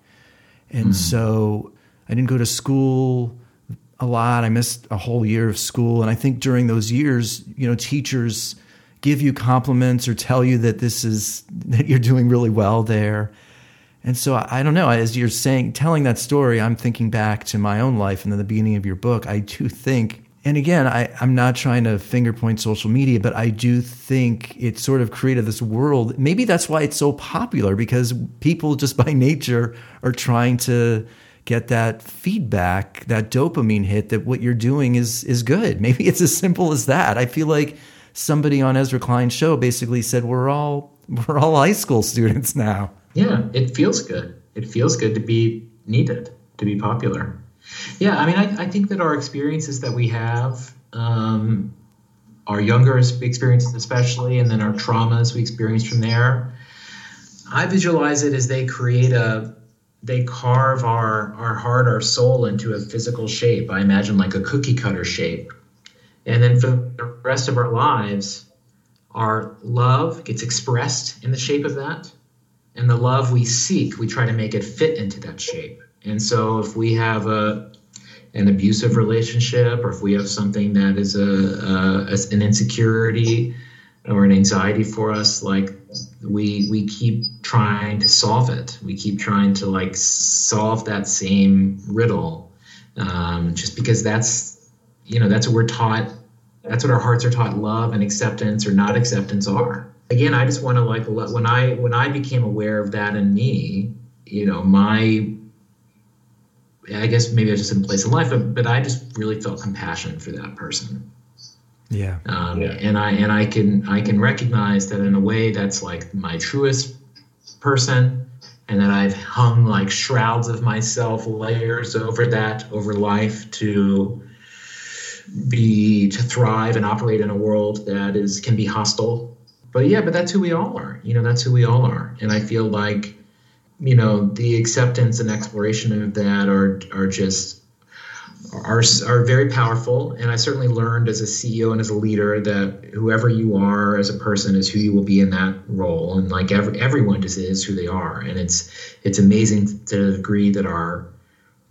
[SPEAKER 1] And mm. so I didn't go to school a lot. I missed a whole year of school. And I think during those years, you know, teachers give you compliments or tell you that this is, that you're doing really well there. And so I, don't know. As you're saying, telling that story, I'm thinking back to my own life and then the beginning of your book. I do think, and again, I, I'm not trying to finger point social media, but I do think it sort of created this world. Maybe that's why it's so popular because people just by nature are trying to get that feedback, that dopamine hit that what you're doing is is good. Maybe it's as simple as that. I feel like somebody on Ezra Klein's show basically said we're all we're all high school students now
[SPEAKER 2] yeah, it feels good. It feels good to be needed, to be popular. Yeah, I mean, I, I think that our experiences that we have, um, our younger experiences especially, and then our traumas we experience from there, I visualize it as they create a, they carve our our heart, our soul into a physical shape. I imagine like a cookie cutter shape, and then for the rest of our lives, our love gets expressed in the shape of that and the love we seek, we try to make it fit into that shape. And so if we have a an abusive relationship, or if we have something that is a, a, an insecurity or an anxiety for us, like we we keep trying to solve it. We keep trying to like solve that same riddle, um, just because that's you know that's what we're taught. That's what our hearts are taught. Love and acceptance or not acceptance are again, I just want to like when I when I became aware of that in me, you know, my I guess maybe I was just in place in life, but, but I just really felt compassion for that person.
[SPEAKER 1] Yeah.
[SPEAKER 2] Um,
[SPEAKER 1] yeah.
[SPEAKER 2] And I and I can I can recognize that in a way that's like my truest person, and that I've hung like shrouds of myself, layers over that over life to be to thrive and operate in a world that is can be hostile but yeah, but that's who we all are. You know, that's who we all are. And I feel like, you know, the acceptance and exploration of that are are just are are very powerful. And I certainly learned as a CEO and as a leader that whoever you are as a person is who you will be in that role. And like every everyone just is who they are. And it's it's amazing to the degree that our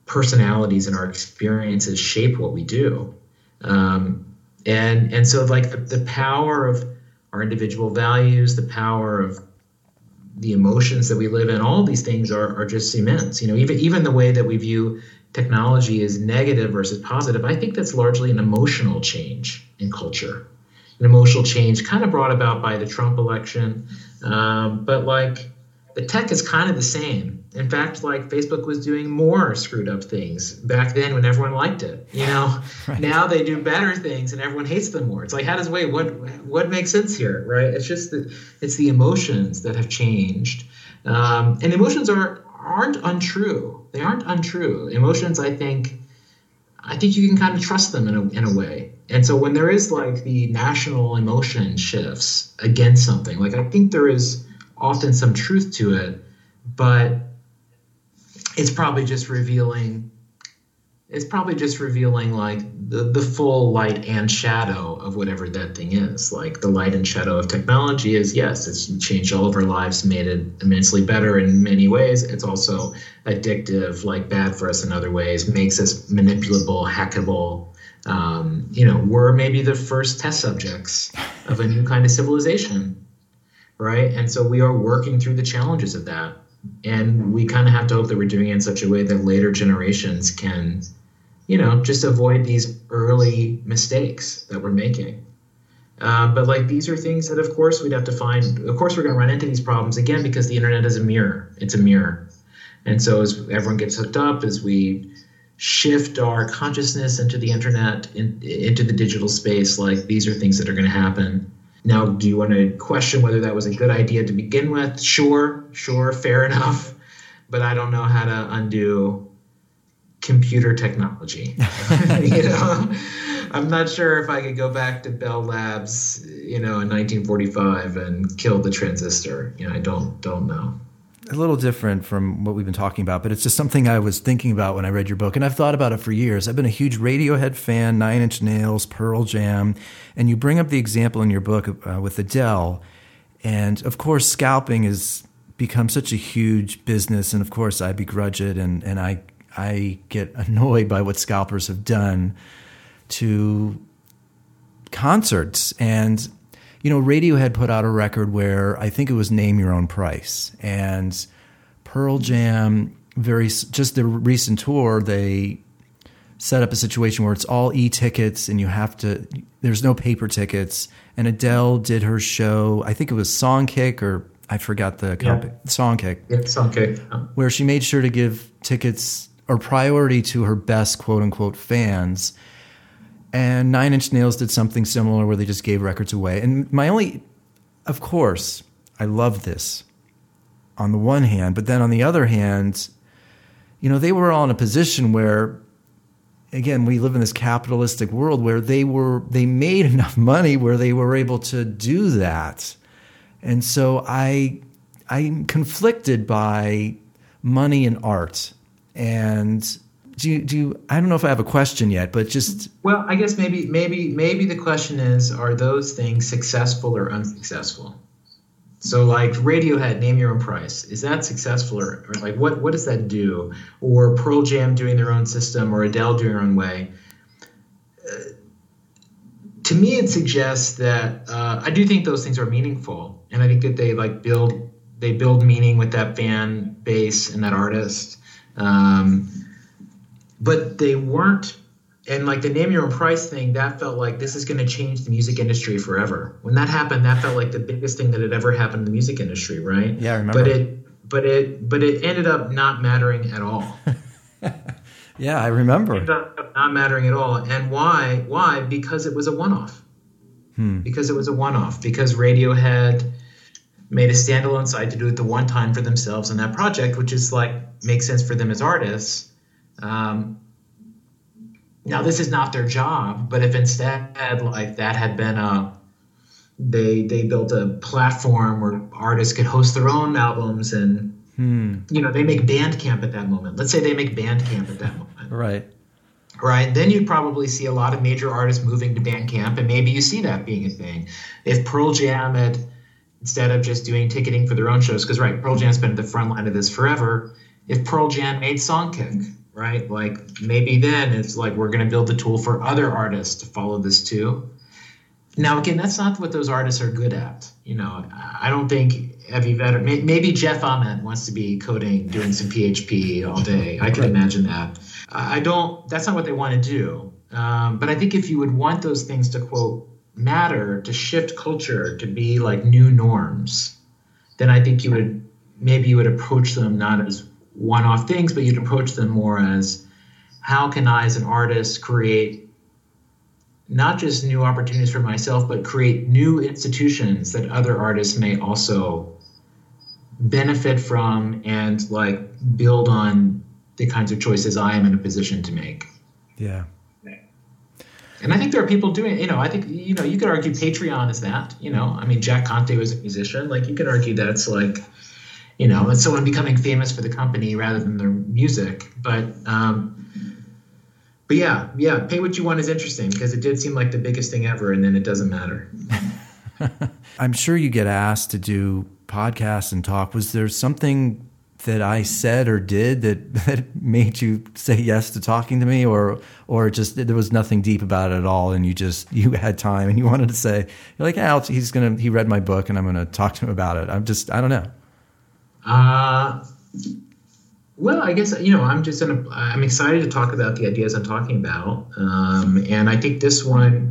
[SPEAKER 2] personalities and our experiences shape what we do. Um, and and so like the, the power of our individual values, the power of the emotions that we live in, all these things are, are just immense. You know, even even the way that we view technology as negative versus positive, I think that's largely an emotional change in culture. An emotional change kind of brought about by the Trump election. Um, but like the tech is kind of the same. In fact, like Facebook was doing more screwed up things back then when everyone liked it. You know, right. now they do better things and everyone hates them more. It's like, how does wait? What what makes sense here, right? It's just that it's the emotions that have changed, um, and emotions are aren't untrue. They aren't untrue. Emotions, I think, I think you can kind of trust them in a in a way. And so when there is like the national emotion shifts against something, like I think there is often some truth to it, but it's probably just revealing it's probably just revealing like the, the full light and shadow of whatever that thing is like the light and shadow of technology is yes it's changed all of our lives made it immensely better in many ways it's also addictive like bad for us in other ways makes us manipulable hackable um, you know we're maybe the first test subjects of a new kind of civilization right? And so we are working through the challenges of that. And we kind of have to hope that we're doing it in such a way that later generations can, you know, just avoid these early mistakes that we're making. Uh, but like these are things that, of course, we'd have to find. Of course, we're going to run into these problems again because the internet is a mirror. It's a mirror, and so as everyone gets hooked up, as we shift our consciousness into the internet, in, into the digital space, like these are things that are going to happen. Now, do you want to question whether that was a good idea to begin with? Sure, sure, fair enough. But I don't know how to undo computer technology. you know, I'm not sure if I could go back to Bell Labs, you know, in 1945 and kill the transistor. You know, I don't don't know
[SPEAKER 1] a little different from what we've been talking about, but it's just something I was thinking about when I read your book, and I've thought about it for years. I've been a huge Radiohead fan, Nine Inch Nails, Pearl Jam, and you bring up the example in your book uh, with Adele, and of course, scalping has become such a huge business, and of course, I begrudge it, and and I I get annoyed by what scalpers have done to concerts and you know, Radiohead put out a record where I think it was Name Your Own Price. And Pearl Jam, very just the recent tour, they set up a situation where it's all e tickets and you have to, there's no paper tickets. And Adele did her show, I think it was Songkick or I forgot the company,
[SPEAKER 2] yeah.
[SPEAKER 1] Songkick.
[SPEAKER 2] Yeah, Songkick.
[SPEAKER 1] Where she made sure to give tickets or priority to her best quote unquote fans and Nine Inch Nails did something similar where they just gave records away. And my only, of course, I love this on the one hand, but then on the other hand, you know, they were all in a position where, again, we live in this capitalistic world where they were, they made enough money where they were able to do that. And so I, I'm conflicted by money and art. And do you, do you, I don't know if I have a question yet, but just
[SPEAKER 2] well, I guess maybe maybe maybe the question is: Are those things successful or unsuccessful? So, like Radiohead, name your own price. Is that successful or, or like what what does that do? Or Pearl Jam doing their own system, or Adele doing her own way? Uh, to me, it suggests that uh, I do think those things are meaningful, and I think that they like build they build meaning with that fan base and that artist. Um, but they weren't and like the name your own price thing that felt like this is going to change the music industry forever. When that happened that felt like the biggest thing that had ever happened in the music industry right?
[SPEAKER 1] Yeah I remember.
[SPEAKER 2] but it but it but it ended up not mattering at all.
[SPEAKER 1] Yeah i remember.
[SPEAKER 2] It ended up not mattering at all. And why why? Because it was a one-off. Hmm. because it was a one-off. Because radiohead made a standalone site to do it the one time for themselves on that project which is like makes sense for them as artists um, now, this is not their job, but if instead, like that had been a they they built a platform where artists could host their own albums and hmm. you know they make Bandcamp at that moment. Let's say they make Bandcamp at that moment,
[SPEAKER 1] right?
[SPEAKER 2] Right. Then you'd probably see a lot of major artists moving to Bandcamp, and maybe you see that being a thing. If Pearl Jam had instead of just doing ticketing for their own shows, because right, Pearl Jam's been at the front line of this forever. If Pearl Jam made Songkick, right? Like maybe then it's like we're going to build the tool for other artists to follow this too. Now, again, that's not what those artists are good at. You know, I don't think Eddie Vedder, maybe Jeff Ament wants to be coding, doing some PHP all day. I can imagine that. I don't, that's not what they want to do. Um, but I think if you would want those things to quote matter, to shift culture, to be like new norms, then I think you would, maybe you would approach them not as one off things, but you'd approach them more as how can I, as an artist, create not just new opportunities for myself, but create new institutions that other artists may also benefit from and like build on the kinds of choices I am in a position to make.
[SPEAKER 1] Yeah.
[SPEAKER 2] And I think there are people doing, you know, I think, you know, you could argue Patreon is that, you know, I mean, Jack Conte was a musician. Like, you could argue that's like, you know, it's someone becoming famous for the company rather than their music. But um, but yeah, yeah, pay what you want is interesting because it did seem like the biggest thing ever, and then it doesn't matter.
[SPEAKER 1] I'm sure you get asked to do podcasts and talk. Was there something that I said or did that, that made you say yes to talking to me or or just there was nothing deep about it at all and you just you had time and you wanted to say you're like yeah he's gonna he read my book and I'm gonna talk to him about it I'm just I don't know
[SPEAKER 2] uh well I guess you know I'm just in a, I'm excited to talk about the ideas I'm talking about um, and I think this one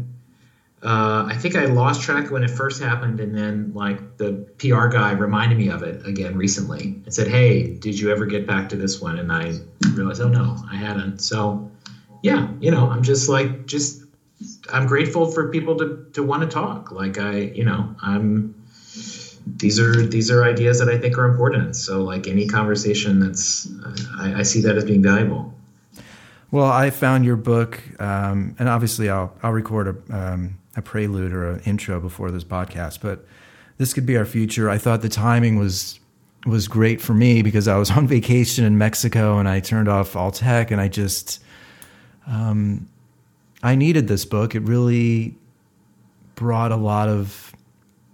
[SPEAKER 2] uh, I think I lost track when it first happened, and then like the PR guy reminded me of it again recently and said, "Hey, did you ever get back to this one?" And I realized, "Oh no, I hadn't." So, yeah, you know, I'm just like just I'm grateful for people to to want to talk. Like I, you know, I'm these are these are ideas that I think are important. So, like any conversation that's I, I see that as being valuable.
[SPEAKER 1] Well, I found your book, um, and obviously, I'll I'll record a. Um, a prelude or an intro before this podcast, but this could be our future. I thought the timing was was great for me because I was on vacation in Mexico and I turned off all tech and I just um, I needed this book. It really brought a lot of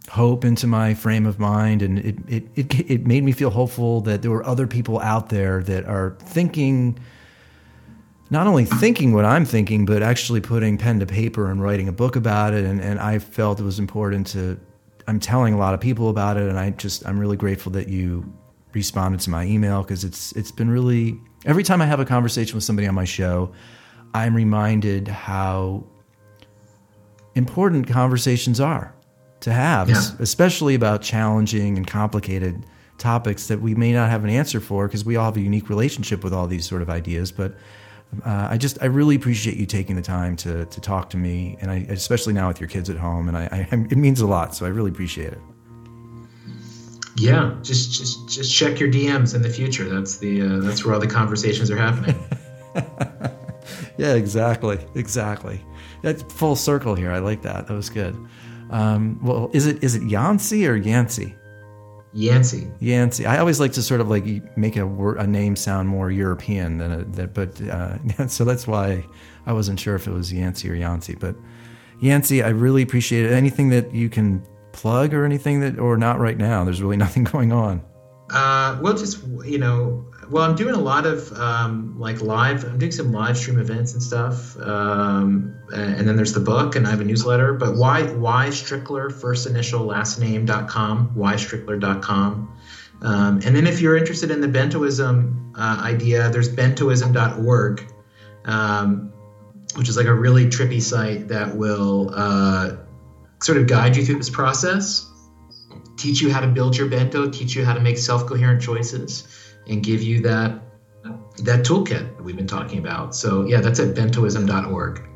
[SPEAKER 1] hope into my frame of mind and it, it, it, it made me feel hopeful that there were other people out there that are thinking not only thinking what I'm thinking, but actually putting pen to paper and writing a book about it. And, and I felt it was important to, I'm telling a lot of people about it. And I just, I'm really grateful that you responded to my email because it's, it's been really, every time I have a conversation with somebody on my show, I'm reminded how important conversations are to have, yeah. especially about challenging and complicated topics that we may not have an answer for because we all have a unique relationship with all these sort of ideas. But uh, I just I really appreciate you taking the time to to talk to me, and I especially now with your kids at home, and I, I it means a lot. So I really appreciate it.
[SPEAKER 2] Yeah, just just just check your DMs in the future. That's the uh, that's where all the conversations are happening.
[SPEAKER 1] yeah, exactly, exactly. That's full circle here. I like that. That was good. Um, well, is it is it Yancey or Yancey?
[SPEAKER 2] Yancey.
[SPEAKER 1] Yancey. I always like to sort of like make a word, a name sound more European than a, that, but uh, so that's why I wasn't sure if it was Yancey or Yancey. But Yancey, I really appreciate it. Anything that you can plug or anything that, or not right now. There's really nothing going on.
[SPEAKER 2] Uh, well, just you know, well, I'm doing a lot of um, like live. I'm doing some live stream events and stuff. Um, and then there's the book, and I have a newsletter. But why why Strickler first initial last name dot com ystrickler.com. Um, and then if you're interested in the bentoism uh, idea, there's bentoism bentoism.org, um, which is like a really trippy site that will uh, sort of guide you through this process, teach you how to build your bento, teach you how to make self-coherent choices and give you that that toolkit that we've been talking about. So yeah, that's at bentoism.org.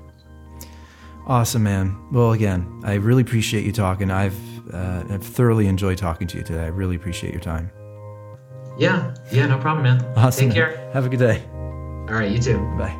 [SPEAKER 1] Awesome, man. Well, again, I really appreciate you talking. I've uh, I've thoroughly enjoyed talking to you today. I really appreciate your time.
[SPEAKER 2] Yeah, yeah, no problem, man.
[SPEAKER 1] Awesome.
[SPEAKER 2] Take care.
[SPEAKER 1] Have a good day.
[SPEAKER 2] All right, you too.
[SPEAKER 1] Bye.